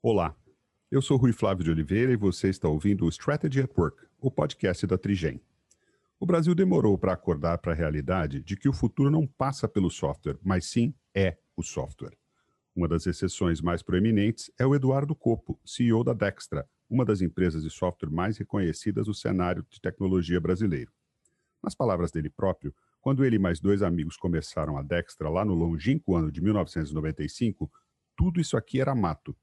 Olá, eu sou Rui Flávio de Oliveira e você está ouvindo o Strategy at Work, o podcast da Trigem. O Brasil demorou para acordar para a realidade de que o futuro não passa pelo software, mas sim é o software. Uma das exceções mais proeminentes é o Eduardo Copo, CEO da Dextra, uma das empresas de software mais reconhecidas do cenário de tecnologia brasileiro. Nas palavras dele próprio, quando ele e mais dois amigos começaram a Dextra lá no longínquo ano de 1995, tudo isso aqui era mato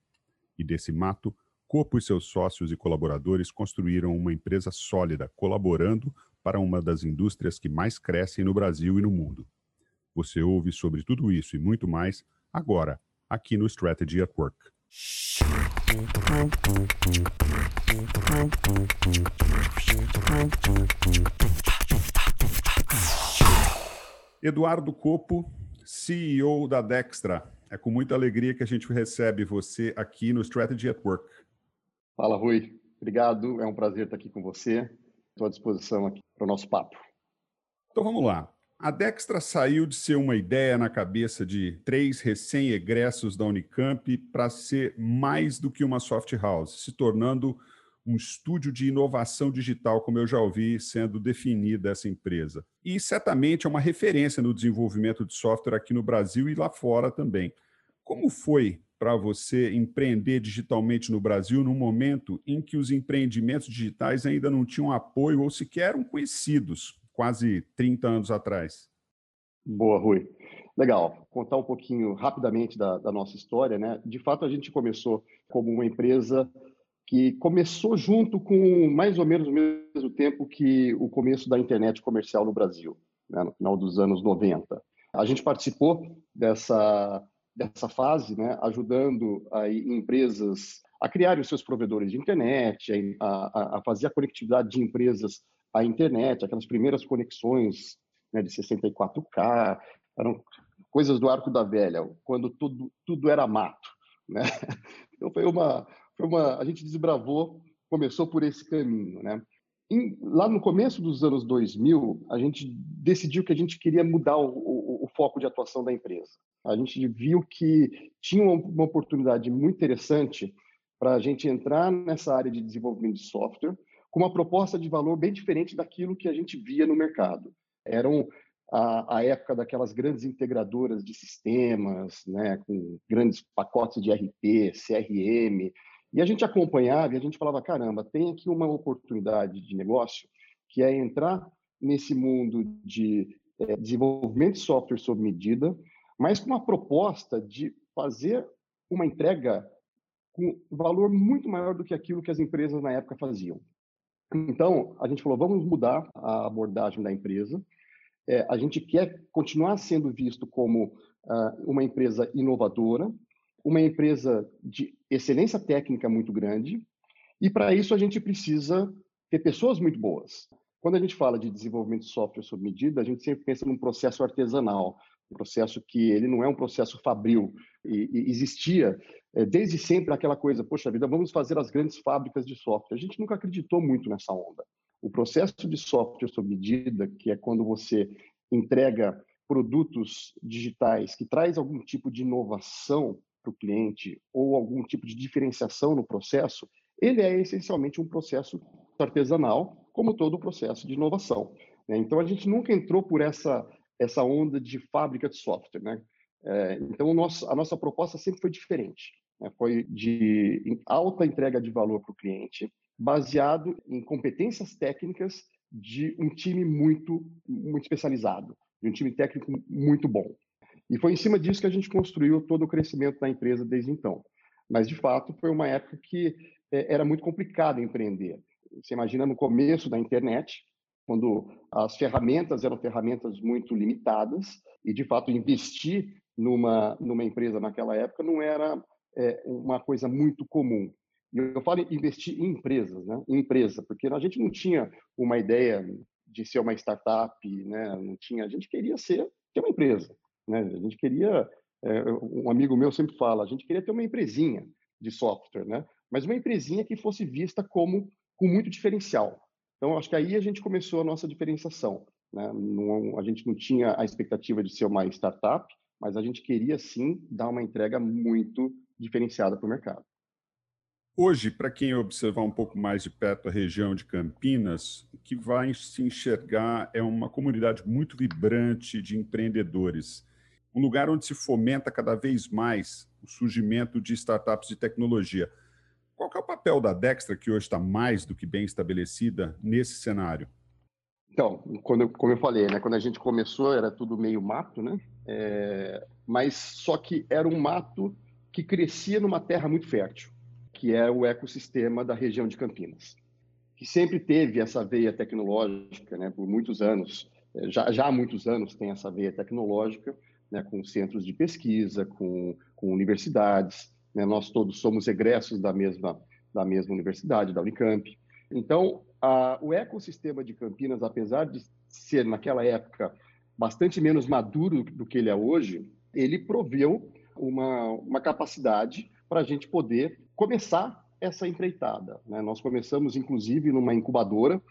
e desse mato, Copo e seus sócios e colaboradores construíram uma empresa sólida, colaborando para uma das indústrias que mais crescem no Brasil e no mundo. Você ouve sobre tudo isso e muito mais agora, aqui no Strategy at Work. Eduardo Copo, CEO da Dextra. É com muita alegria que a gente recebe você aqui no Strategy at Work. Fala, Rui. Obrigado. É um prazer estar aqui com você. Estou à disposição aqui para o nosso papo. Então vamos lá. A Dextra saiu de ser uma ideia na cabeça de três recém-egressos da Unicamp para ser mais do que uma soft house, se tornando um estúdio de inovação digital, como eu já ouvi sendo definida essa empresa. E certamente é uma referência no desenvolvimento de software aqui no Brasil e lá fora também. Como foi para você empreender digitalmente no Brasil no momento em que os empreendimentos digitais ainda não tinham apoio ou sequer eram conhecidos, quase 30 anos atrás? Boa, Rui. Legal. Contar um pouquinho rapidamente da, da nossa história, né? De fato, a gente começou como uma empresa que começou junto com mais ou menos o mesmo tempo que o começo da internet comercial no Brasil, né, no final dos anos 90. A gente participou dessa, dessa fase, né, ajudando aí empresas a criarem os seus provedores de internet, a, a, a, fazer a conectividade de empresas à internet, aquelas primeiras conexões né, de 64K, eram coisas do arco da velha, quando tudo, tudo era mato. Né? Então foi uma, foi uma, a gente desbravou, começou por esse caminho, né? Em, lá no começo dos anos 2000, a gente decidiu que a gente queria mudar o, o, o foco de atuação da empresa. A gente viu que tinha uma, uma oportunidade muito interessante para a gente entrar nessa área de desenvolvimento de software com uma proposta de valor bem diferente daquilo que a gente via no mercado. Eram a, a, época daquelas grandes integradoras de sistemas, né, com grandes pacotes de RP, CRM, e a gente acompanhava e a gente falava: caramba, tem aqui uma oportunidade de negócio que é entrar nesse mundo de é, desenvolvimento de software sob medida, mas com uma proposta de fazer uma entrega com valor muito maior do que aquilo que as empresas na época faziam. Então, a gente falou: vamos mudar a abordagem da empresa. É, a gente quer continuar sendo visto como uh, uma empresa inovadora, uma empresa de excelência técnica muito grande, e para isso a gente precisa ter pessoas muito boas. Quando a gente fala de desenvolvimento de software sob medida, a gente sempre pensa num processo artesanal, um processo que ele não é um processo fabril. E, e existia é, desde sempre aquela coisa, poxa vida, vamos fazer as grandes fábricas de software. A gente nunca acreditou muito nessa onda. O processo de software sob medida, que é quando você entrega produtos digitais que traz algum tipo de inovação para o cliente ou algum tipo de diferenciação no processo, ele é essencialmente um processo artesanal, como todo processo de inovação. Né? Então, a gente nunca entrou por essa, essa onda de fábrica de software. Né? É, então, nosso, a nossa proposta sempre foi diferente. Né? Foi de alta entrega de valor para o cliente, baseado em competências técnicas de um time muito, muito especializado, de um time técnico muito bom. E foi em cima disso que a gente construiu todo o crescimento da empresa desde então. Mas, de fato, foi uma época que é, era muito complicado empreender. Você imagina no começo da internet, quando as ferramentas eram ferramentas muito limitadas, e, de fato, investir numa, numa empresa naquela época não era é, uma coisa muito comum. Eu falo investir em empresas, né? em empresa, porque a gente não tinha uma ideia de ser uma startup, né? não tinha, a gente queria ser ter uma empresa. Né? A gente queria, é, um amigo meu sempre fala, a gente queria ter uma empresinha de software, né? mas uma empresinha que fosse vista como com muito diferencial. Então, acho que aí a gente começou a nossa diferenciação. Né? Não, a gente não tinha a expectativa de ser uma startup, mas a gente queria sim dar uma entrega muito diferenciada para o mercado. Hoje, para quem observar um pouco mais de perto a região de Campinas, o que vai se enxergar é uma comunidade muito vibrante de empreendedores, um lugar onde se fomenta cada vez mais o surgimento de startups de tecnologia. Qual é o papel da Dextra, que hoje está mais do que bem estabelecida nesse cenário? Então, quando, como eu falei, né, quando a gente começou era tudo meio mato, né? É, mas só que era um mato que crescia numa terra muito fértil que é o ecossistema da região de Campinas, que sempre teve essa veia tecnológica, né, por muitos anos, é, já, já há muitos anos tem essa veia tecnológica, né, com centros de pesquisa, com, com universidades, né, nós todos somos egressos da mesma, da mesma universidade, da Unicamp. Então, a, o ecossistema de Campinas, apesar de ser, naquela época, bastante menos maduro do que ele é hoje, ele proveu uma, uma capacidade para a gente poder começar essa empreitada. Né? Nós começamos, inclusive, numa incubadora,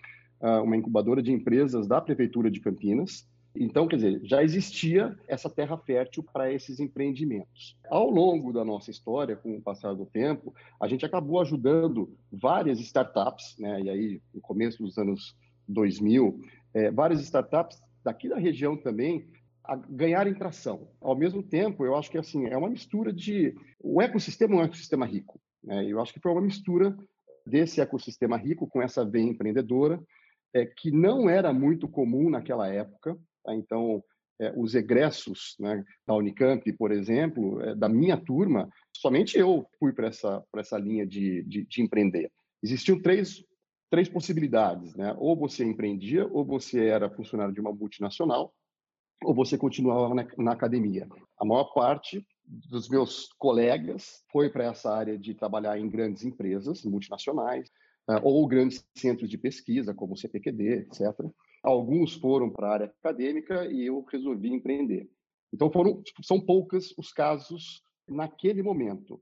ah, uma incubadora de empresas da Prefeitura de Campinas. Então, quer dizer, já existia essa terra fértil para esses empreendimentos. Ao longo da nossa história, com o passar do tempo, a gente acabou ajudando várias startups, né? e aí, no começo dos anos 2000, é, várias startups daqui da região também a ganharem tração. Ao mesmo tempo, eu acho que assim é uma mistura de o ecossistema é um ecossistema rico. Né? Eu acho que foi uma mistura desse ecossistema rico com essa veia empreendedora é, que não era muito comum naquela época. Tá? Então, é, os egressos né, da Unicamp, por exemplo, é, da minha turma, somente eu fui para essa essa linha de, de, de empreender. Existiam três três possibilidades, né? Ou você empreendia, ou você era funcionário de uma multinacional, ou você continuava na, na academia? A maior parte dos meus colegas foi para essa área de trabalhar em grandes empresas multinacionais uh, ou grandes centros de pesquisa, como o CPQD, etc. Alguns foram para a área acadêmica e eu resolvi empreender. Então foram são poucos os casos naquele momento.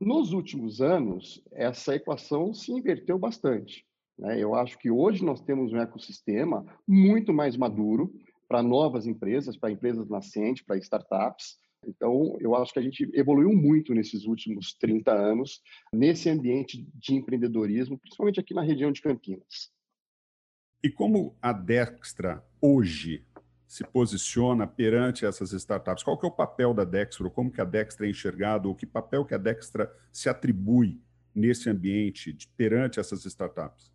Nos últimos anos, essa equação se inverteu bastante. Né? Eu acho que hoje nós temos um ecossistema muito mais maduro, para novas empresas, para empresas nascentes, para startups. Então, eu acho que a gente evoluiu muito nesses últimos 30 anos nesse ambiente de empreendedorismo, principalmente aqui na região de Campinas. E como a Dextra hoje se posiciona perante essas startups? Qual que é o papel da Dextra? Como que a Dextra é enxergada? O que papel que a Dextra se atribui nesse ambiente de, perante essas startups?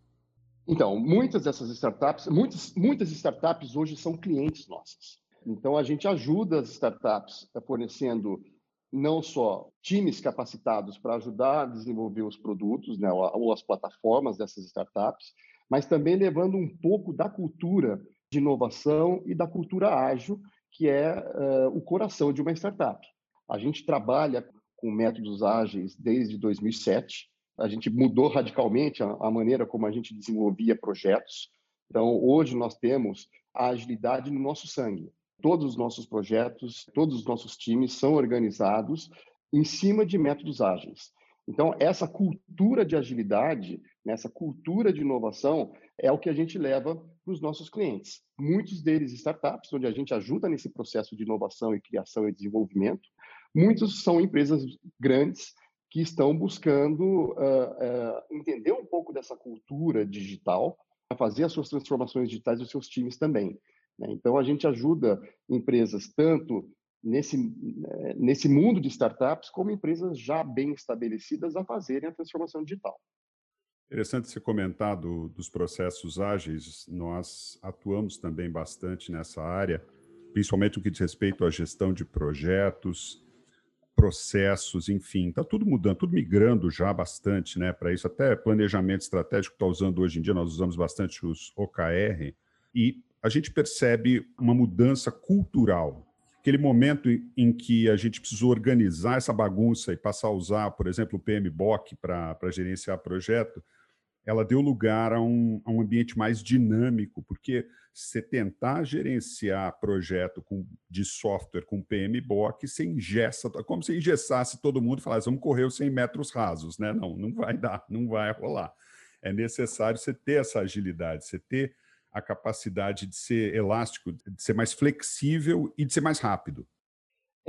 Então, muitas dessas startups, muitas, muitas startups hoje são clientes nossas. Então, a gente ajuda as startups fornecendo não só times capacitados para ajudar a desenvolver os produtos né, ou as plataformas dessas startups, mas também levando um pouco da cultura de inovação e da cultura ágil, que é uh, o coração de uma startup. A gente trabalha com métodos ágeis desde 2007, a gente mudou radicalmente a, a maneira como a gente desenvolvia projetos. Então, hoje nós temos a agilidade no nosso sangue. Todos os nossos projetos, todos os nossos times são organizados em cima de métodos ágeis. Então, essa cultura de agilidade, né, essa cultura de inovação, é o que a gente leva para os nossos clientes. Muitos deles startups, onde a gente ajuda nesse processo de inovação e criação e desenvolvimento. Muitos são empresas grandes que estão buscando uh, uh, entender um pouco dessa cultura digital, para fazer as suas transformações digitais dos seus times também. Né? Então, a gente ajuda empresas tanto nesse, né, nesse mundo de startups, como empresas já bem estabelecidas a fazerem a transformação digital. Interessante você comentar do, dos processos ágeis. Nós atuamos também bastante nessa área, principalmente no que diz respeito à gestão de projetos, processos, enfim, está tudo mudando, tudo migrando já bastante, né? Para isso, até planejamento estratégico está usando hoje em dia, nós usamos bastante os OKR, e a gente percebe uma mudança cultural. Aquele momento em que a gente precisou organizar essa bagunça e passar a usar, por exemplo, o PMBOK para gerenciar projeto, ela deu lugar a um, a um ambiente mais dinâmico, porque você tentar gerenciar projeto com, de software com PMBOK, você ingessa, como se engessasse todo mundo e falasse, vamos correr os 100 metros rasos, né? Não, não vai dar, não vai rolar. É necessário você ter essa agilidade, você ter a capacidade de ser elástico, de ser mais flexível e de ser mais rápido.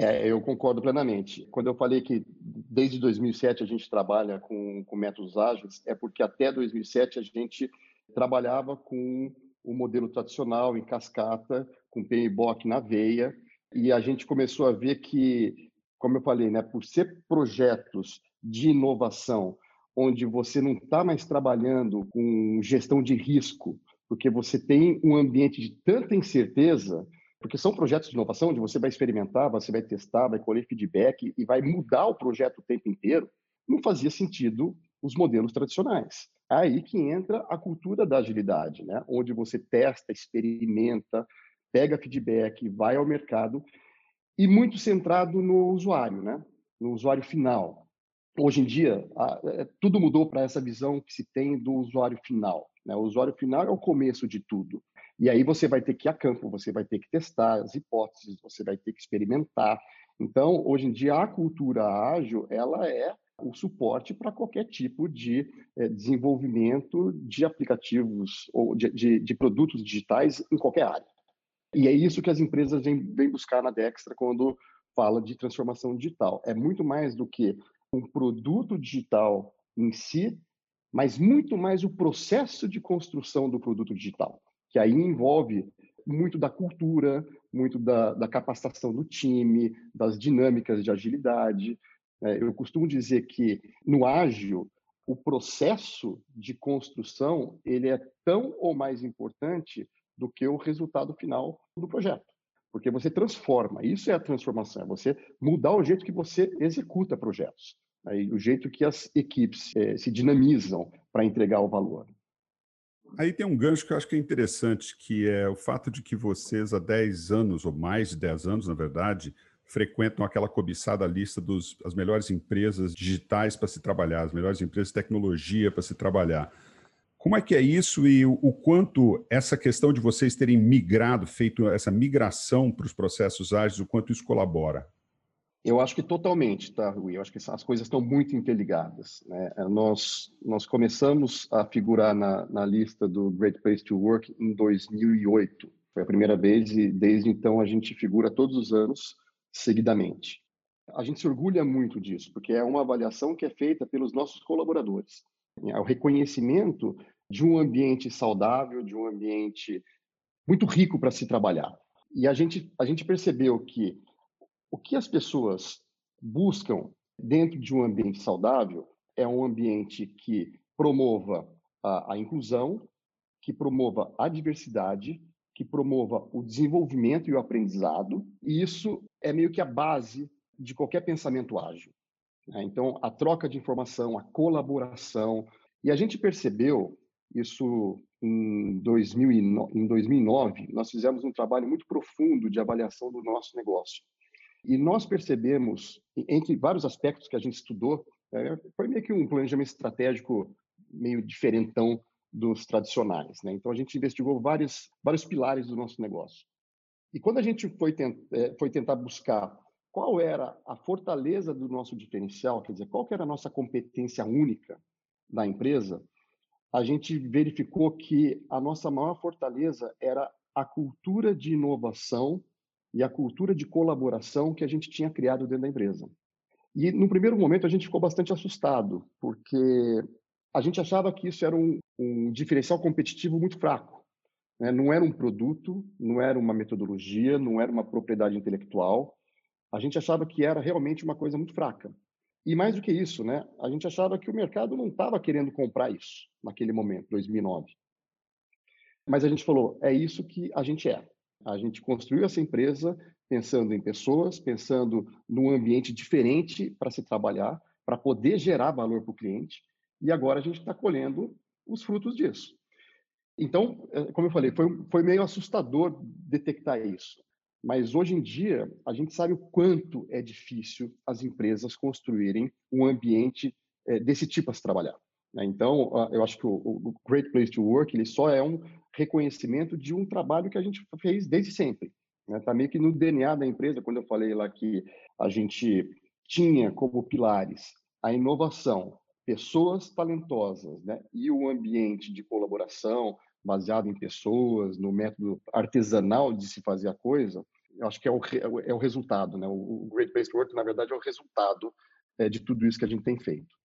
É, eu concordo plenamente. Quando eu falei que desde 2007 a gente trabalha com, com métodos ágeis, é porque até 2007 a gente trabalhava com o modelo tradicional em cascata, com PMBOK na veia, e a gente começou a ver que, como eu falei, né, por ser projetos de inovação, onde você não está mais trabalhando com gestão de risco, porque você tem um ambiente de tanta incerteza, porque são projetos de inovação onde você vai experimentar, você vai testar, vai colher feedback e vai mudar o projeto o tempo inteiro, não fazia sentido os modelos tradicionais. Aí que entra a cultura da agilidade, né? onde você testa, experimenta, pega feedback, vai ao mercado e muito centrado no usuário, né? no usuário final. Hoje em dia, é, tudo mudou para essa visão que se tem do usuário final. Né? O usuário final é o começo de tudo. E aí você vai ter que ir a campo, você vai ter que testar as hipóteses, você vai ter que experimentar. Então, hoje em dia, a cultura ágil, ela é o suporte para qualquer tipo de é, desenvolvimento de aplicativos ou de, de, de, produtos digitais em qualquer área. E é isso que as empresas vêm, vêm buscar na Dextra quando fala de transformação digital. É muito mais do que um produto digital em si, mas muito mais o processo de construção do produto digital, que aí envolve muito da cultura, muito da, da capacitação do time, das dinâmicas de agilidade. É, eu costumo dizer que no ágil o processo de construção ele é tão ou mais importante do que o resultado final do projeto, porque você transforma. Isso é a transformação. É você mudar o jeito que você executa projetos aí, o jeito que as equipes é, se dinamizam para entregar o valor. Aí tem um gancho que eu acho que é interessante, que é o fato de que vocês há 10 anos, ou mais de 10 anos, na verdade, frequentam aquela cobiçada lista das melhores empresas digitais para se trabalhar, as melhores empresas de tecnologia para se trabalhar. Como é que é isso e o, quanto essa questão de vocês terem migrado, feito essa migração para os processos ágeis, o quanto isso colabora? Eu acho que totalmente, tá, Rui? Eu acho que as coisas estão muito interligadas. Né? É, nós, nós começamos a figurar na, na lista do Great Place to Work em 2008. Foi a primeira vez e desde então a gente figura todos os anos seguidamente. A gente se orgulha muito disso, porque é uma avaliação que é feita pelos nossos colaboradores. É o reconhecimento de um ambiente saudável, de um ambiente muito rico para se trabalhar. E a gente, a gente percebeu que o que as pessoas buscam dentro de um ambiente saudável é um ambiente que promova a, a inclusão, que promova a diversidade, que promova o desenvolvimento e o aprendizado, e isso é meio que a base de qualquer pensamento ágil. Né? Então, a troca de informação, a colaboração, e a gente percebeu isso em, 2009, em 2009, nós fizemos um trabalho muito profundo de avaliação do nosso negócio. E nós percebemos, entre vários aspectos que a gente estudou, é, foi meio que um planejamento estratégico meio diferentão dos tradicionais. Né? Então, a gente investigou vários, vários pilares do nosso negócio. E quando a gente foi, tent, é, foi tentar buscar qual era a fortaleza do nosso diferencial, quer dizer, qual era a nossa competência única da empresa, a gente verificou que a nossa maior fortaleza era a cultura de inovação e a cultura de colaboração que a gente tinha criado dentro da empresa. E no primeiro momento a gente ficou bastante assustado, porque a gente achava que isso era um, um diferencial competitivo muito fraco. Né? Não era um produto, não era uma metodologia, não era uma propriedade intelectual. A gente achava que era realmente uma coisa muito fraca. E mais do que isso, né? a gente achava que o mercado não estava querendo comprar isso naquele momento, 2009. Mas a gente falou, é isso que a gente é. A gente construiu essa empresa pensando em pessoas, pensando num ambiente diferente para se trabalhar, para poder gerar valor para o cliente, e agora a gente está colhendo os frutos disso. Então, eh, como eu falei, foi, foi meio assustador detectar isso. Mas hoje em dia, a gente sabe o quanto é difícil as empresas construírem um ambiente é, desse tipo para se trabalhar. Né? Então, eu acho que o, Great Place to Work ele só é um reconhecimento de um trabalho que a gente fez desde sempre. Está né? meio que no DNA da empresa, quando eu falei lá que a gente tinha como pilares a inovação, pessoas talentosas né? e o ambiente de colaboração baseado em pessoas, no método artesanal de se fazer a coisa, eu acho que é o, é o resultado, né? O, Great Place to Work, na verdade, é o resultado é, de tudo isso que a gente tem feito.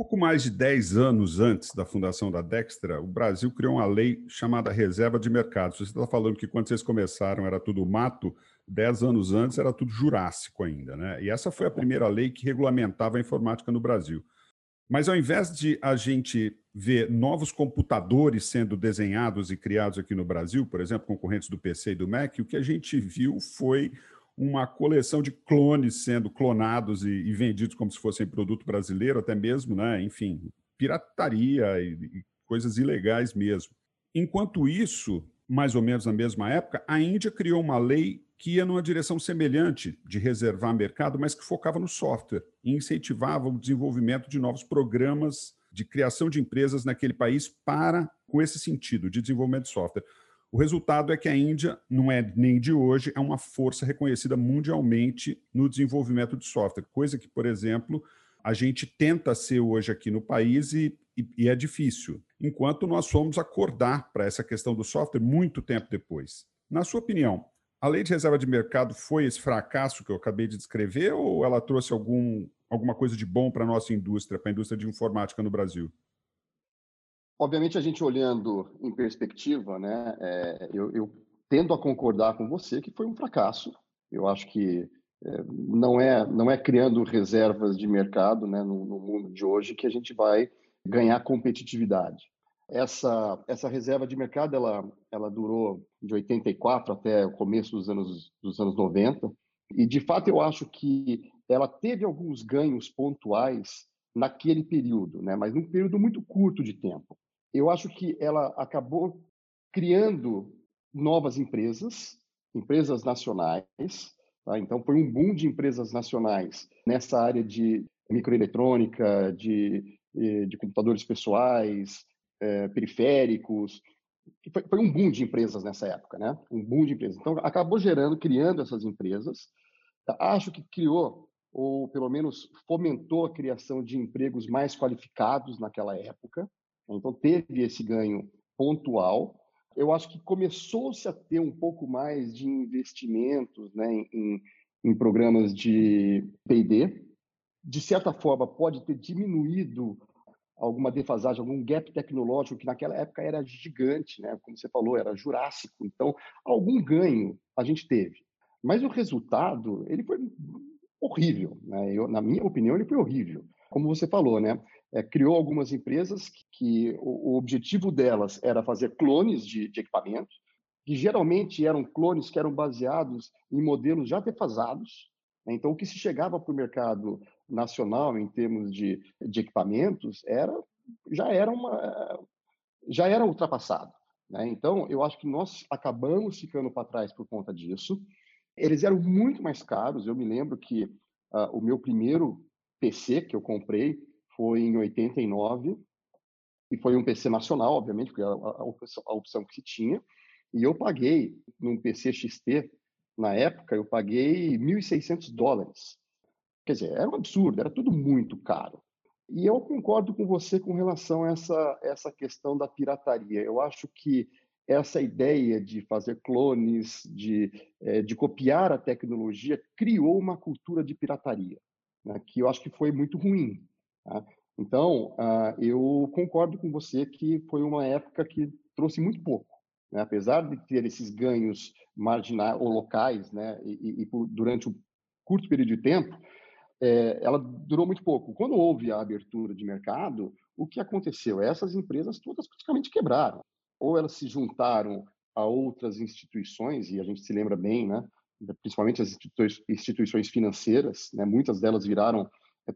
Pouco mais de 10 anos antes da fundação da Dextra, o Brasil criou uma lei chamada Reserva de Mercado. Você está falando que quando vocês começaram era tudo mato, 10 anos antes era tudo jurássico ainda, né? E essa foi a primeira lei que regulamentava a informática no Brasil. Mas ao invés de a gente ver novos computadores sendo desenhados e criados aqui no Brasil, por exemplo, concorrentes do PC e do Mac, o que a gente viu foi uma coleção de clones sendo clonados e, e, vendidos como se fossem produto brasileiro, até mesmo, né? enfim, pirataria e, e coisas ilegais mesmo. Enquanto isso, mais ou menos na mesma época, a Índia criou uma lei que ia numa direção semelhante de reservar mercado, mas que focava no software e incentivava o desenvolvimento de novos programas de criação de empresas naquele país para com esse sentido de desenvolvimento de software. O resultado é que a Índia não é nem de hoje, é uma força reconhecida mundialmente no desenvolvimento de software, coisa que, por exemplo, a gente tenta ser hoje aqui no país e, e, e é difícil, enquanto nós fomos acordar para essa questão do software muito tempo depois. Na sua opinião, a lei de reserva de mercado foi esse fracasso que eu acabei de descrever ou ela trouxe algum, alguma coisa de bom para a nossa indústria, para a indústria de informática no Brasil? Obviamente, a gente olhando em perspectiva, né, é, eu, eu, tendo a concordar com você que foi um fracasso. Eu acho que é, não é não é criando reservas de mercado, né, no, no, mundo de hoje que a gente vai ganhar competitividade. Essa essa reserva de mercado ela ela durou de 84 até o começo dos anos dos anos 90 e de fato eu acho que ela teve alguns ganhos pontuais naquele período, né, mas num período muito curto de tempo eu acho que ela acabou criando novas empresas, empresas nacionais. Tá? Então, foi um boom de empresas nacionais nessa área de microeletrônica, de, de computadores pessoais, é, periféricos. Foi, foi, um boom de empresas nessa época, né? Um boom de empresas. Então, acabou gerando, criando essas empresas. Acho que criou, ou pelo menos fomentou a criação de empregos mais qualificados naquela época. Então, teve esse ganho pontual. Eu acho que começou-se a ter um pouco mais de investimentos né, em, em programas de PD. De certa forma, pode ter diminuído alguma defasagem, algum gap tecnológico que naquela época era gigante, né? Como você falou, era jurássico. Então, algum ganho a gente teve. Mas o resultado, ele foi horrível, né? Eu, na minha opinião, ele foi horrível. Como você falou, né? É, criou algumas empresas que, que o, o, objetivo delas era fazer clones de, de equipamentos, que geralmente eram clones que eram baseados em modelos já defasados. Né? Então, o que se chegava para o mercado nacional em termos de, de equipamentos era já era uma já era ultrapassado. Né? Então, eu acho que nós acabamos ficando para trás por conta disso. Eles eram muito mais caros. Eu me lembro que uh, o meu primeiro PC que eu comprei foi em 89 e foi um PC nacional, obviamente, porque era a, opção, a opção que se tinha. E eu paguei num PC XT na época, eu paguei 1.600 dólares. Quer dizer, era um absurdo, era tudo muito caro. E eu concordo com você com relação a essa, essa questão da pirataria. Eu acho que essa ideia de fazer clones, de, é, de copiar a tecnologia, criou uma cultura de pirataria, né, que eu acho que foi muito ruim. Tá? Então, uh, eu concordo com você que foi uma época que trouxe muito pouco. Né? Apesar de ter esses ganhos marginais ou locais, né? e, e, e durante um curto período de tempo, é, ela durou muito pouco. Quando houve a abertura de mercado, o que aconteceu? Essas empresas todas praticamente quebraram. Ou elas se juntaram a outras instituições, e a gente se lembra bem, né? principalmente as instituições financeiras, né? muitas delas viraram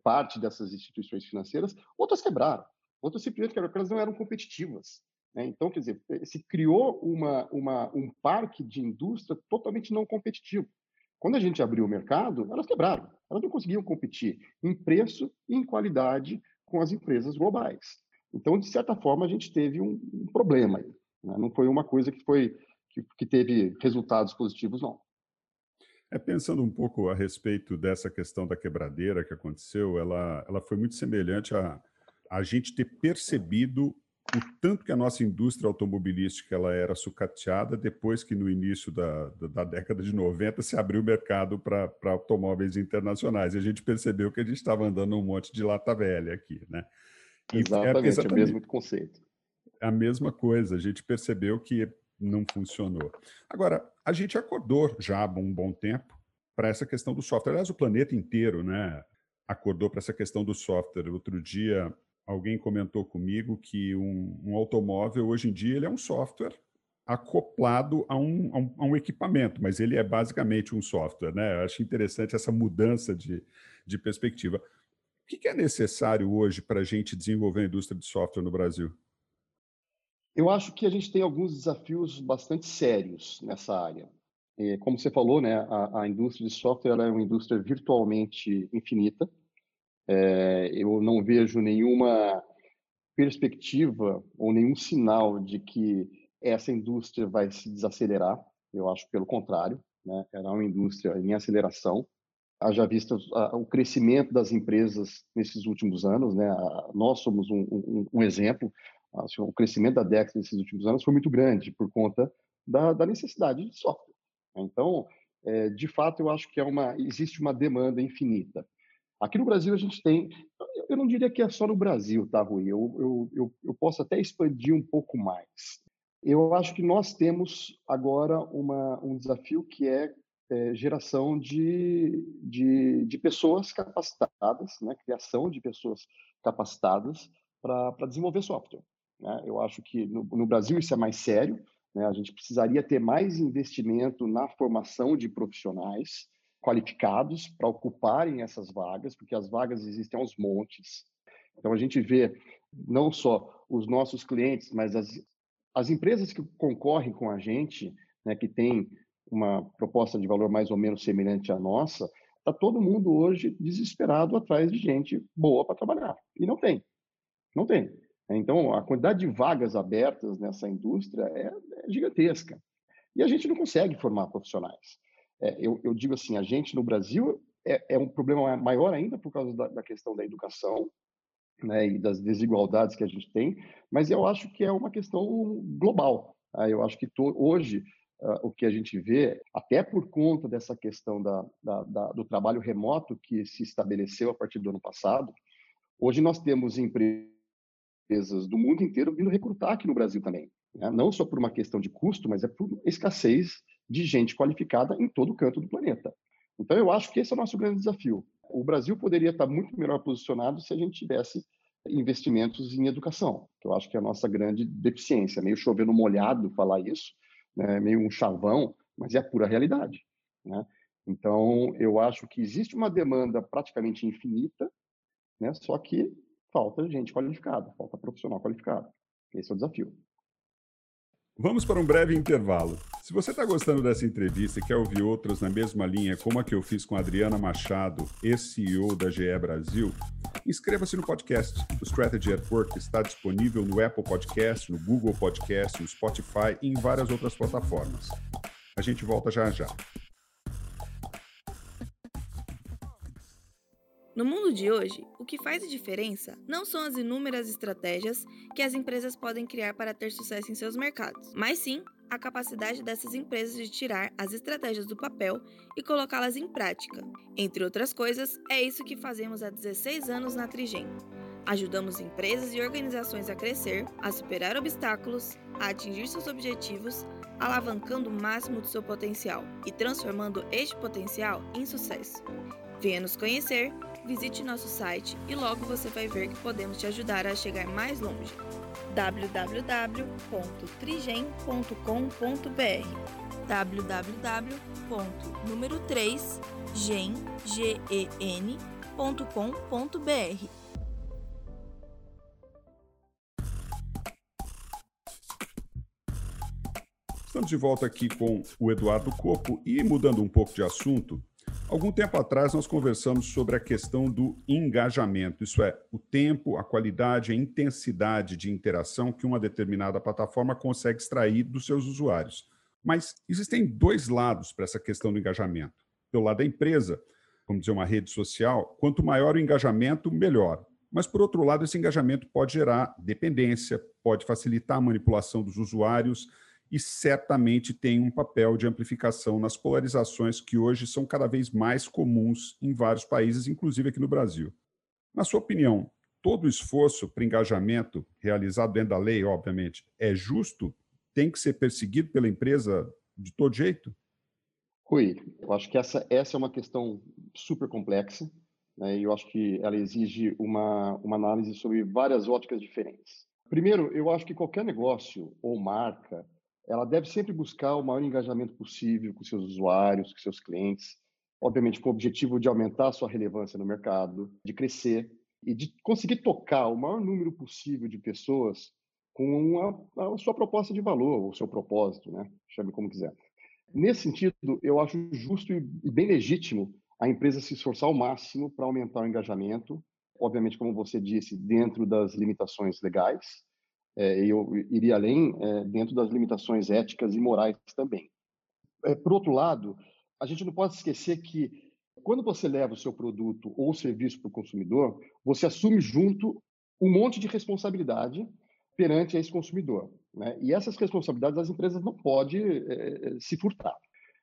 parte dessas instituições financeiras, outras quebraram, outras simplesmente quebraram, porque elas não eram competitivas. Né? Então, quer dizer, eh, se criou uma, uma, um parque de indústria totalmente não competitivo. Quando a gente abriu o mercado, elas quebraram, elas não conseguiam competir em preço e em qualidade com as empresas globais. Então, de certa forma, a gente teve um, um problema aí. Né? Não foi uma coisa que foi que teve resultados positivos, não. É, pensando um pouco a respeito dessa questão da quebradeira que aconteceu, ela, ela foi muito semelhante a, a gente ter percebido o tanto que a nossa indústria automobilística ela era sucateada depois que no início da, da, da década de 90 se abriu o mercado para automóveis internacionais. E a gente percebeu que a gente estava andando um monte de lata velha aqui, né? E exatamente, é exatamente o mesmo conceito. A mesma coisa, a gente percebeu que não funcionou. Agora, a gente acordou já há um bom tempo para essa questão do software. Aliás, o planeta inteiro né, acordou para essa questão do software. Outro dia, alguém comentou comigo que um, um, automóvel, hoje em dia, ele é um software acoplado a um, a um, a um equipamento, mas ele é basicamente um software. Né? Eu acho interessante essa mudança de, de perspectiva. O que é necessário hoje para a gente desenvolver a indústria de software no Brasil? Eu acho que a gente tem alguns desafios bastante sérios nessa área. Como você falou, né, a, a indústria de software é uma indústria virtualmente infinita. É, eu não vejo nenhuma perspectiva ou nenhum sinal de que essa indústria vai se desacelerar. Eu acho pelo contrário, né? Ela é uma indústria em aceleração. Haja vista o crescimento das empresas nesses últimos anos, né? Nós somos um, um, um exemplo. O crescimento da Dex nesses últimos anos foi muito grande por conta da, da necessidade de software. Então, é, de fato, eu acho que é uma existe uma demanda infinita. Aqui no Brasil a gente tem, eu não diria que é só no Brasil, tá, Rui? Eu, eu, eu, eu posso até expandir um pouco mais. Eu acho que nós temos agora uma, um desafio que é, é geração de, de, de, pessoas capacitadas, né? criação de pessoas capacitadas para desenvolver software. Né? Eu acho que no, no Brasil isso é mais sério, né? a gente precisaria ter mais investimento na formação de profissionais, qualificados para ocuparem essas vagas, porque as vagas existem aos montes. Então, a gente vê não só os nossos clientes, mas as, as empresas que concorrem com a gente, né, que tem uma proposta de valor mais ou menos semelhante à nossa, está todo mundo hoje desesperado atrás de gente boa para trabalhar. E não tem. Não tem. Então, a quantidade de vagas abertas nessa indústria é, é gigantesca. E a gente não consegue formar profissionais. É, eu, eu, digo assim, a gente no Brasil é, é um problema maior ainda por causa da, da questão da educação, né, e das desigualdades que a gente tem, mas eu acho que é uma questão global. Tá? Eu acho que to, hoje uh, o que a gente vê, até por conta dessa questão da, da, da, do trabalho remoto que se estabeleceu a partir do ano passado, hoje nós temos empresas do mundo inteiro vindo recrutar aqui no Brasil também. Né? Não só por uma questão de custo, mas é por escassez de gente qualificada em todo canto do planeta. Então, eu acho que esse é o nosso grande desafio. O Brasil poderia estar muito melhor posicionado se a gente tivesse investimentos em educação, que eu acho que é a nossa grande deficiência. Meio chovendo molhado falar isso, né? meio um chavão, mas é a pura realidade. Né? Então, eu acho que existe uma demanda praticamente infinita, né? só que falta gente qualificada, falta profissional qualificado. Esse é o desafio. Vamos para um breve intervalo. Se você está gostando dessa entrevista e quer ouvir outras na mesma linha, como a que eu fiz com a Adriana Machado, ex-CEO da GE Brasil, inscreva-se no podcast. O Strategy at Work está disponível no Apple Podcast, no Google Podcast, no Spotify e em várias outras plataformas. A gente volta já já. No mundo de hoje, o que faz a diferença não são as inúmeras estratégias que as empresas podem criar para ter sucesso em seus mercados, mas sim a capacidade dessas empresas de tirar as estratégias do papel e colocá-las em prática. Entre outras coisas, é isso que fazemos há 16 anos na Trigem. Ajudamos empresas e organizações a crescer, a superar obstáculos, a atingir seus objetivos, alavancando o máximo do seu potencial e transformando este potencial em sucesso. Venha nos conhecer visite nosso site e logo você vai ver que podemos te ajudar a chegar mais longe. www.trigen.com.br www.número 3 gen.com.br Estamos de volta aqui com o Eduardo Copo e mudando um pouco de assunto, Algum tempo atrás, nós conversamos sobre a questão do engajamento, isso é, o tempo, a qualidade, a intensidade de interação que uma determinada plataforma consegue extrair dos seus usuários. Mas existem dois lados para essa questão do engajamento. Pelo lado da empresa, como dizer, uma rede social, quanto maior o engajamento, melhor. Mas, por outro lado, esse engajamento pode gerar dependência, pode facilitar a manipulação dos usuários e certamente tem um papel de amplificação nas polarizações que hoje são cada vez mais comuns em vários países, inclusive aqui no Brasil. Na sua opinião, todo o esforço para engajamento realizado dentro da lei, obviamente, é justo? Tem que ser perseguido pela empresa de todo jeito? Rui, eu acho que essa, essa é uma questão super complexa né, e eu acho que ela exige uma, uma análise sobre várias óticas diferentes. Primeiro, eu acho que qualquer negócio ou marca ela deve sempre buscar o maior engajamento possível com seus usuários, com seus clientes, obviamente com o objetivo de aumentar a sua relevância no mercado, de crescer e de conseguir tocar o maior número possível de pessoas com a, a sua proposta de valor, o seu propósito, né? chame como quiser. Nesse sentido, eu acho justo e bem legítimo a empresa se esforçar ao máximo para aumentar o engajamento, obviamente, como você disse, dentro das limitações legais, é, eu iria além é, dentro das limitações éticas e morais também. É, por outro lado, a gente não pode esquecer que quando você leva o seu produto ou serviço para o consumidor, você assume junto um monte de responsabilidade perante esse consumidor. Né? E essas responsabilidades as empresas não podem é, se furtar.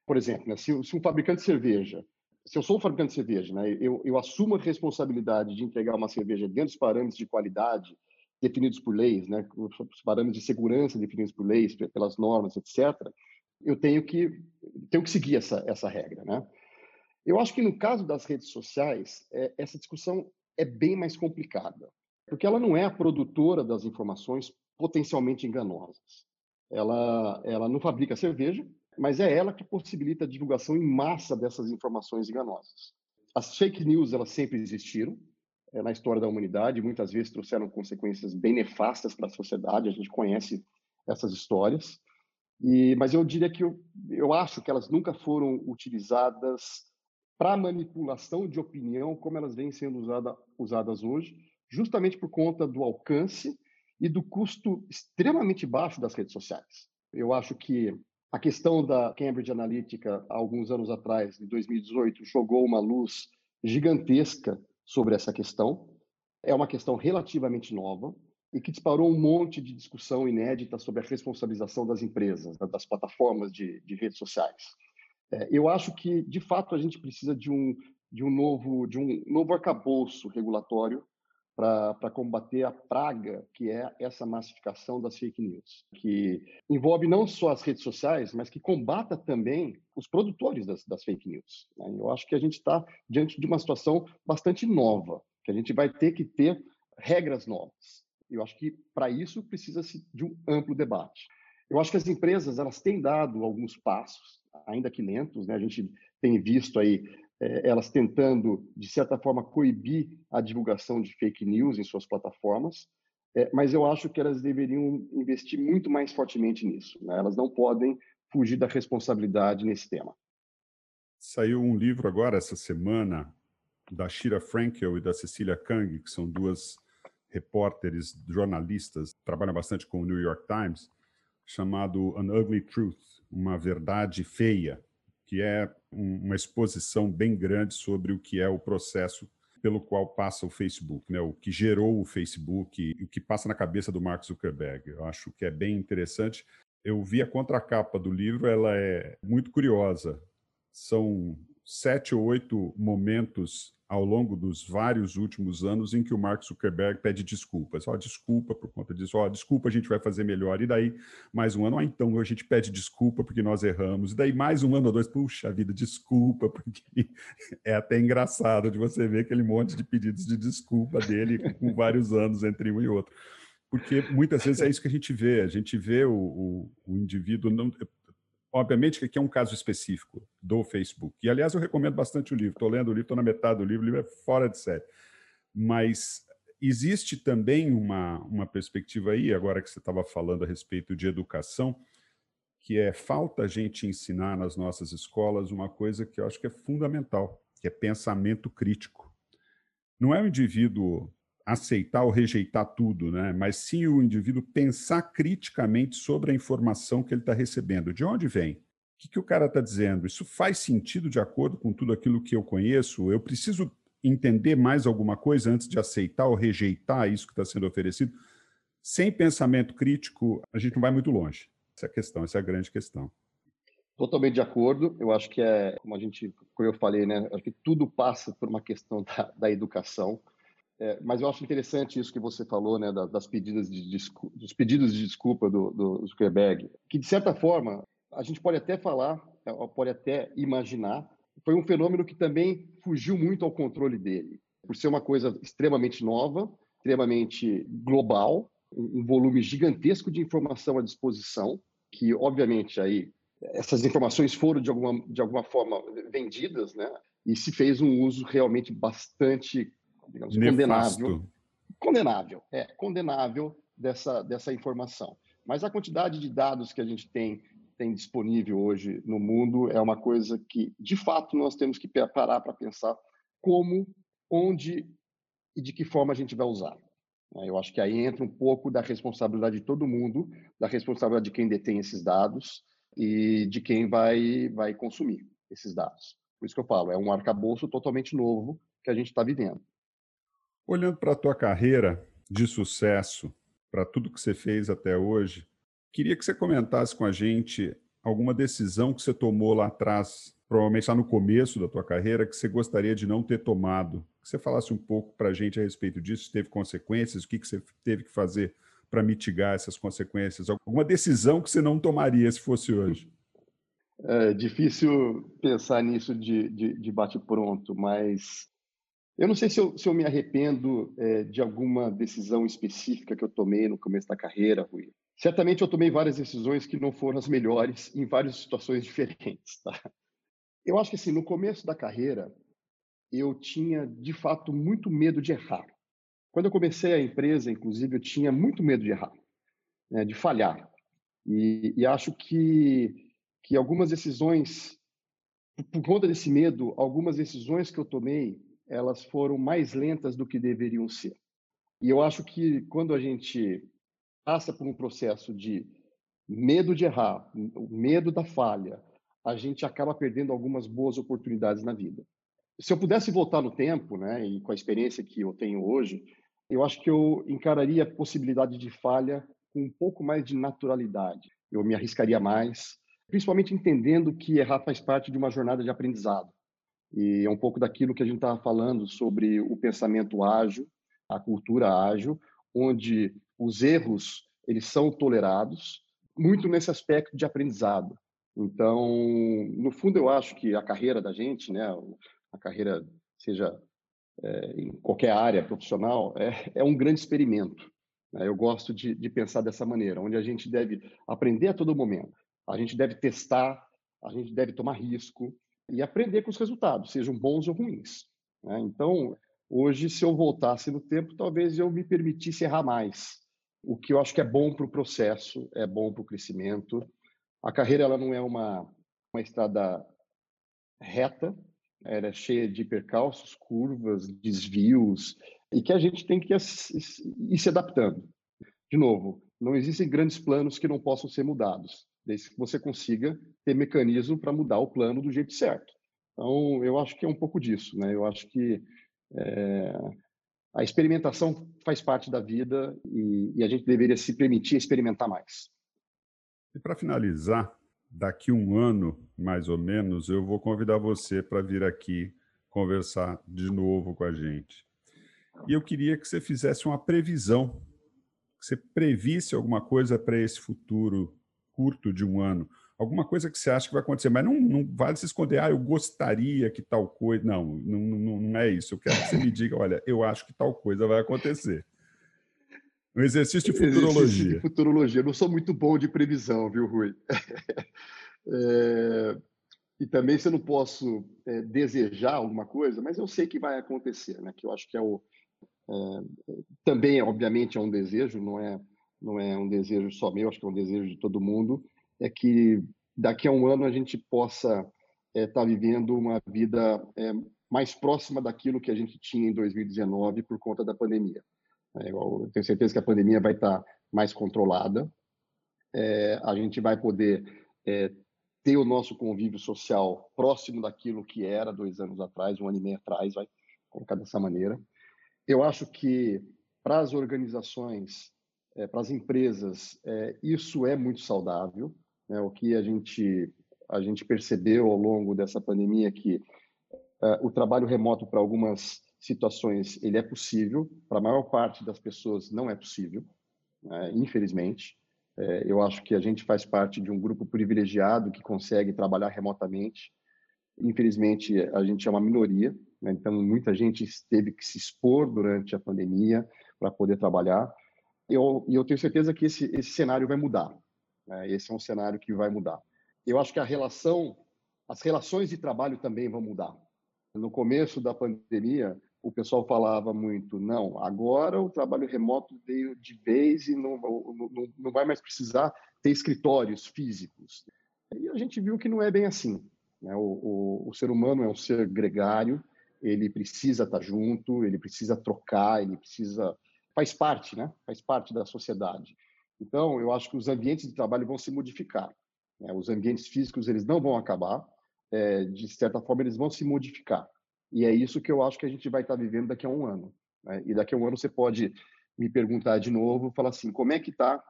Por exemplo, né, se, se, um fabricante de cerveja, se eu sou um fabricante de cerveja, né, eu, eu assumo a responsabilidade de entregar uma cerveja dentro dos parâmetros de qualidade definidos por leis, né, os parâmetros de segurança definidos por leis, pelas normas, etc., eu tenho que tenho que seguir essa essa regra, né? Eu acho que no caso das redes sociais, é, essa discussão é bem mais complicada, porque ela não é a produtora das informações potencialmente enganosas. Ela ela não fabrica cerveja, mas é ela que possibilita a divulgação em massa dessas informações enganosas. As fake news elas sempre existiram, é, na história da humanidade, muitas vezes trouxeram consequências bem nefastas para a sociedade, a gente conhece essas histórias. E, mas eu diria que eu, eu acho que elas nunca foram utilizadas para manipulação de opinião como elas vêm sendo usada, usadas hoje, justamente por conta do alcance e do custo extremamente baixo das redes sociais. Eu acho que a questão da Cambridge Analytica, há alguns anos atrás, em 2018, jogou uma luz gigantesca sobre essa questão. É uma questão relativamente nova e que disparou um monte de discussão inédita sobre a responsabilização das empresas, das plataformas de, de redes sociais. É, eu acho que, de fato, a gente precisa de um, de um, novo, de um novo arcabouço regulatório para combater a praga que é essa massificação das fake news, que envolve não só as redes sociais, mas que combata também os produtores das, das fake news. Né? Eu acho que a gente está diante de uma situação bastante nova, que a gente vai ter que ter regras novas. Eu acho que para isso precisa-se de um amplo debate. Eu acho que as empresas elas têm dado alguns passos, ainda que lentos, né? A gente tem visto aí elas tentando, de certa forma, coibir a divulgação de fake news em suas plataformas, é, mas eu acho que elas deveriam investir muito mais fortemente nisso. Né? Elas não podem fugir da responsabilidade nesse tema. Saiu um livro agora, essa semana, da Shira Frankel e da Cecília Kang, que são duas repórteres, jornalistas, trabalham bastante com o New York Times, chamado An Ugly Truth, uma verdade feia, que é uma exposição bem grande sobre o que é o processo pelo qual passa o Facebook, né? o que gerou o Facebook, o que passa na cabeça do Mark Zuckerberg. Eu acho que é bem interessante. Eu vi a contracapa do livro, ela é muito curiosa. São sete ou oito momentos ao longo dos vários últimos anos em que o Mark Zuckerberg pede desculpas. Ó, desculpa por conta disso, ó, desculpa, a gente vai fazer melhor. E daí, mais um ano, oh, então a gente pede desculpa porque nós erramos. E daí, mais um ano ou dois, puxa vida, desculpa, porque é até engraçado de você ver aquele monte de pedidos de desculpa dele com vários anos entre um e outro. Porque muitas vezes é isso que a gente vê, a gente vê o, o, o indivíduo, não, Obviamente que aqui é um caso específico do Facebook. E, aliás, eu recomendo bastante o livro. Estou lendo o livro, estou na metade do livro, o livro é fora de série. Mas existe também uma, uma perspectiva aí, agora que você estava falando a respeito de educação, que é falta a gente ensinar nas nossas escolas uma coisa que eu acho que é fundamental, que é pensamento crítico. Não é o indivíduo aceitar ou rejeitar tudo, né? mas sim o indivíduo pensar criticamente sobre a informação que ele está recebendo. De onde vem? O que, que o cara está dizendo? Isso faz sentido de acordo com tudo aquilo que eu conheço? Eu preciso entender mais alguma coisa antes de aceitar ou rejeitar isso que está sendo oferecido. Sem pensamento crítico, a gente não vai muito longe. Essa é a questão, essa é a grande questão. Totalmente de acordo. Eu acho que é, como a gente, como eu falei, né? Acho que tudo passa por uma questão da, da educação. É, mas eu acho interessante isso que você falou, né, das pedidas de dos pedidos de desculpa do, do Zuckerberg, que de certa forma a gente pode até falar, é, pode até imaginar, foi um fenômeno que também fugiu muito ao controle dele, por ser uma coisa extremamente nova, extremamente global, um volume gigantesco de informação à disposição, que obviamente aí essas informações foram de alguma de alguma forma vendidas, né? E se fez um uso realmente bastante digamos, condenável. Condenável, é, condenável dessa, dessa informação. Mas a quantidade de dados que a gente tem, tem disponível hoje no mundo é uma coisa que, de fato, nós temos que parar para pensar como, onde e de que forma a gente vai usar. Né? Eu acho que aí entra um pouco da responsabilidade de todo mundo, da responsabilidade de quem detém esses dados e de quem vai, vai consumir esses dados. Por isso que eu falo, é um arcabouço totalmente novo que a gente está vivendo. Olhando para a tua carreira de sucesso, para tudo que você fez até hoje, queria que você comentasse com a gente alguma decisão que você tomou lá atrás, provavelmente lá no começo da tua carreira, que você gostaria de não ter tomado. Que você falasse um pouco para a gente a respeito disso, teve consequências, o que, que você teve que fazer para mitigar essas consequências? Alguma decisão que você não tomaria se fosse hoje? É difícil pensar nisso de, de, de bate-pronto, mas eu não sei se eu, se eu me arrependo é, de alguma decisão específica que eu tomei no começo da carreira, Rui. Certamente eu tomei várias decisões que não foram as melhores em várias situações diferentes. Tá? Eu acho que assim, no começo da carreira, eu tinha de fato muito medo de errar. Quando eu comecei a empresa, inclusive, eu tinha muito medo de errar, né, de falhar. E, e acho que, que algumas decisões, por, conta desse medo, algumas decisões que eu tomei elas foram mais lentas do que deveriam ser. E eu acho que quando a gente passa por um processo de medo de errar, medo da falha, a gente acaba perdendo algumas boas oportunidades na vida. Se eu pudesse voltar no tempo, né, e com a experiência que eu tenho hoje, eu acho que eu encararia a possibilidade de falha com um pouco mais de naturalidade. Eu me arriscaria mais, principalmente entendendo que errar faz parte de uma jornada de aprendizado. E é um pouco daquilo que a gente estava falando sobre o pensamento ágil, a cultura ágil, onde os erros eles são tolerados, muito nesse aspecto de aprendizado. Então, no fundo, eu acho que a carreira da gente, né, a carreira seja é, em qualquer área profissional, é, é um grande experimento. Né? Eu gosto de, de pensar dessa maneira, onde a gente deve aprender a todo momento, a gente deve testar, a gente deve tomar risco, e aprender com os resultados, sejam bons ou ruins. Né? Então, hoje, se eu voltasse no tempo, talvez eu me permitisse errar mais, o que eu acho que é bom para o processo, é bom para o crescimento. A carreira ela não é uma, uma estrada reta, ela é cheia de percalços, curvas, desvios, e que a gente tem que ir se adaptando. De novo, não existem grandes planos que não possam ser mudados desde que você consiga ter mecanismo para mudar o plano do jeito certo. Então, eu acho que é um pouco disso, né? Eu acho que é, a experimentação faz parte da vida e, e a gente deveria se permitir experimentar mais. E para finalizar, daqui um ano, mais ou menos, eu vou convidar você para vir aqui conversar de novo com a gente. E eu queria que você fizesse uma previsão, que você previsse alguma coisa para esse futuro curto de um ano, alguma coisa que você acha que vai acontecer, mas não, não vale se esconder, ah, eu gostaria que tal coisa. Não, não, não, não é isso. Eu quero que você me diga, olha, eu acho que tal coisa vai acontecer. Um exercício de futurologia. Exercício de futurologia. Eu não sou muito bom de previsão, viu, Rui? é... E também se eu não posso é, desejar alguma coisa, mas eu sei que vai acontecer, né? Que eu acho que é o é, também, obviamente, é um desejo, não é não é um desejo só meu, acho que é um desejo de todo mundo, é que daqui a um ano a gente possa estar é, tá vivendo uma vida é, mais próxima daquilo que a gente tinha em 2019 por conta da pandemia. É, eu tenho certeza que a pandemia vai estar tá mais controlada, é, a gente vai poder é, ter o nosso convívio social próximo daquilo que era dois anos atrás, um ano e meio atrás, vai, colocar dessa maneira. Eu acho que para as organizações, é, para as empresas, é, isso é muito saudável. Né? O que a gente a gente percebeu ao longo dessa pandemia é que é, o trabalho remoto para algumas situações ele é possível, para a maior parte das pessoas não é possível, né? infelizmente. É, eu acho que a gente faz parte de um grupo privilegiado que consegue trabalhar remotamente. Infelizmente, a gente é uma minoria, né? então muita gente teve que se expor durante a pandemia para poder trabalhar. Eu, eu tenho certeza que esse, esse cenário vai mudar. Né? Esse é um cenário que vai mudar. Eu acho que a relação, as relações de trabalho também vão mudar. No começo da pandemia, o pessoal falava muito, não, agora o trabalho remoto veio de vez e não, não, não vai mais precisar ter escritórios físicos. E a gente viu que não é bem assim. Né? O, o, o, ser humano é um ser gregário, ele precisa estar junto, ele precisa trocar, ele precisa faz parte, né? Faz parte da sociedade. Então, eu acho que os ambientes de trabalho vão se modificar. Né? Os ambientes físicos eles não vão acabar, é, de certa forma eles vão se modificar. E é isso que eu acho que a gente vai estar vivendo daqui a um ano. Né? E daqui a um ano você pode me perguntar de novo, falar assim, como é que está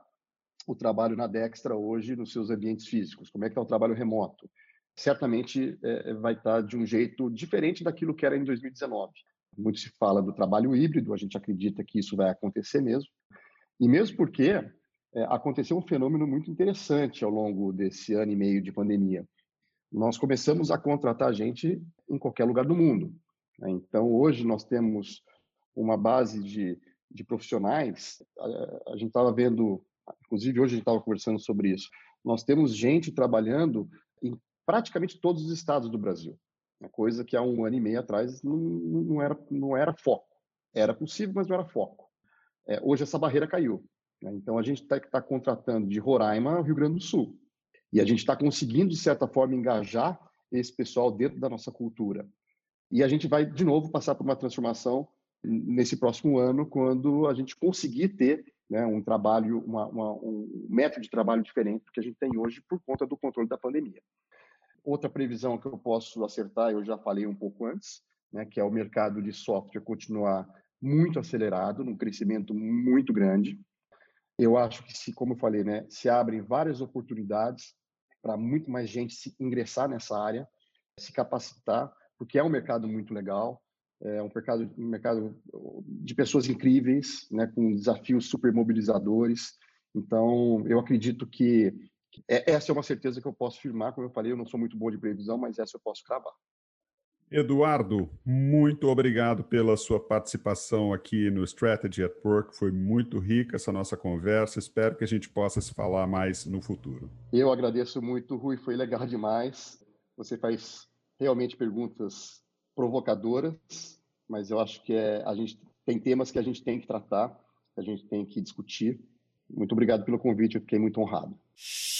o trabalho na Dextra hoje nos seus ambientes físicos? Como é que está o trabalho remoto? Certamente é, vai estar de um jeito diferente daquilo que era em 2019. Muito se fala do trabalho híbrido, a gente acredita que isso vai acontecer mesmo. E mesmo porque é, aconteceu um fenômeno muito interessante ao longo desse ano e meio de pandemia. Nós começamos a contratar gente em qualquer lugar do mundo. Né? Então, hoje nós temos uma base de, de profissionais. A, a gente estava vendo, inclusive hoje a gente estava conversando sobre isso. Nós temos gente trabalhando em praticamente todos os estados do Brasil. Uma coisa que há um ano e meio atrás não, não, era, não era foco. Era possível, mas não era foco. É, hoje essa barreira caiu. Né? Então a gente está tá contratando de Roraima ao Rio Grande do Sul. E a gente está conseguindo, de certa forma, engajar esse pessoal dentro da nossa cultura. E a gente vai, de novo, passar por uma transformação nesse próximo ano, quando a gente conseguir ter né, um trabalho, uma, uma, um método de trabalho diferente do que a gente tem hoje por conta do controle da pandemia. Outra previsão que eu posso acertar, eu já falei um pouco antes, né, que é o mercado de software continuar muito acelerado, num crescimento muito grande. Eu acho que, se, como eu falei, né, se abrem várias oportunidades para muito mais gente se ingressar nessa área, se capacitar, porque é um mercado muito legal, é um mercado, um mercado de pessoas incríveis, né, com desafios super mobilizadores. Então, eu acredito que é, essa é uma certeza que eu posso firmar, como eu falei, eu não sou muito bom de previsão, mas essa eu posso cravar. Eduardo, muito obrigado pela sua participação aqui no Strategy at Work. Foi muito rica essa nossa conversa. Espero que a gente possa se falar mais no futuro. Eu agradeço muito, Rui. Foi legal demais. Você faz realmente perguntas provocadoras, mas eu acho que é, a gente tem temas que a gente tem que tratar, que a gente tem que discutir. Muito obrigado pelo convite. Eu fiquei muito honrado. Shh.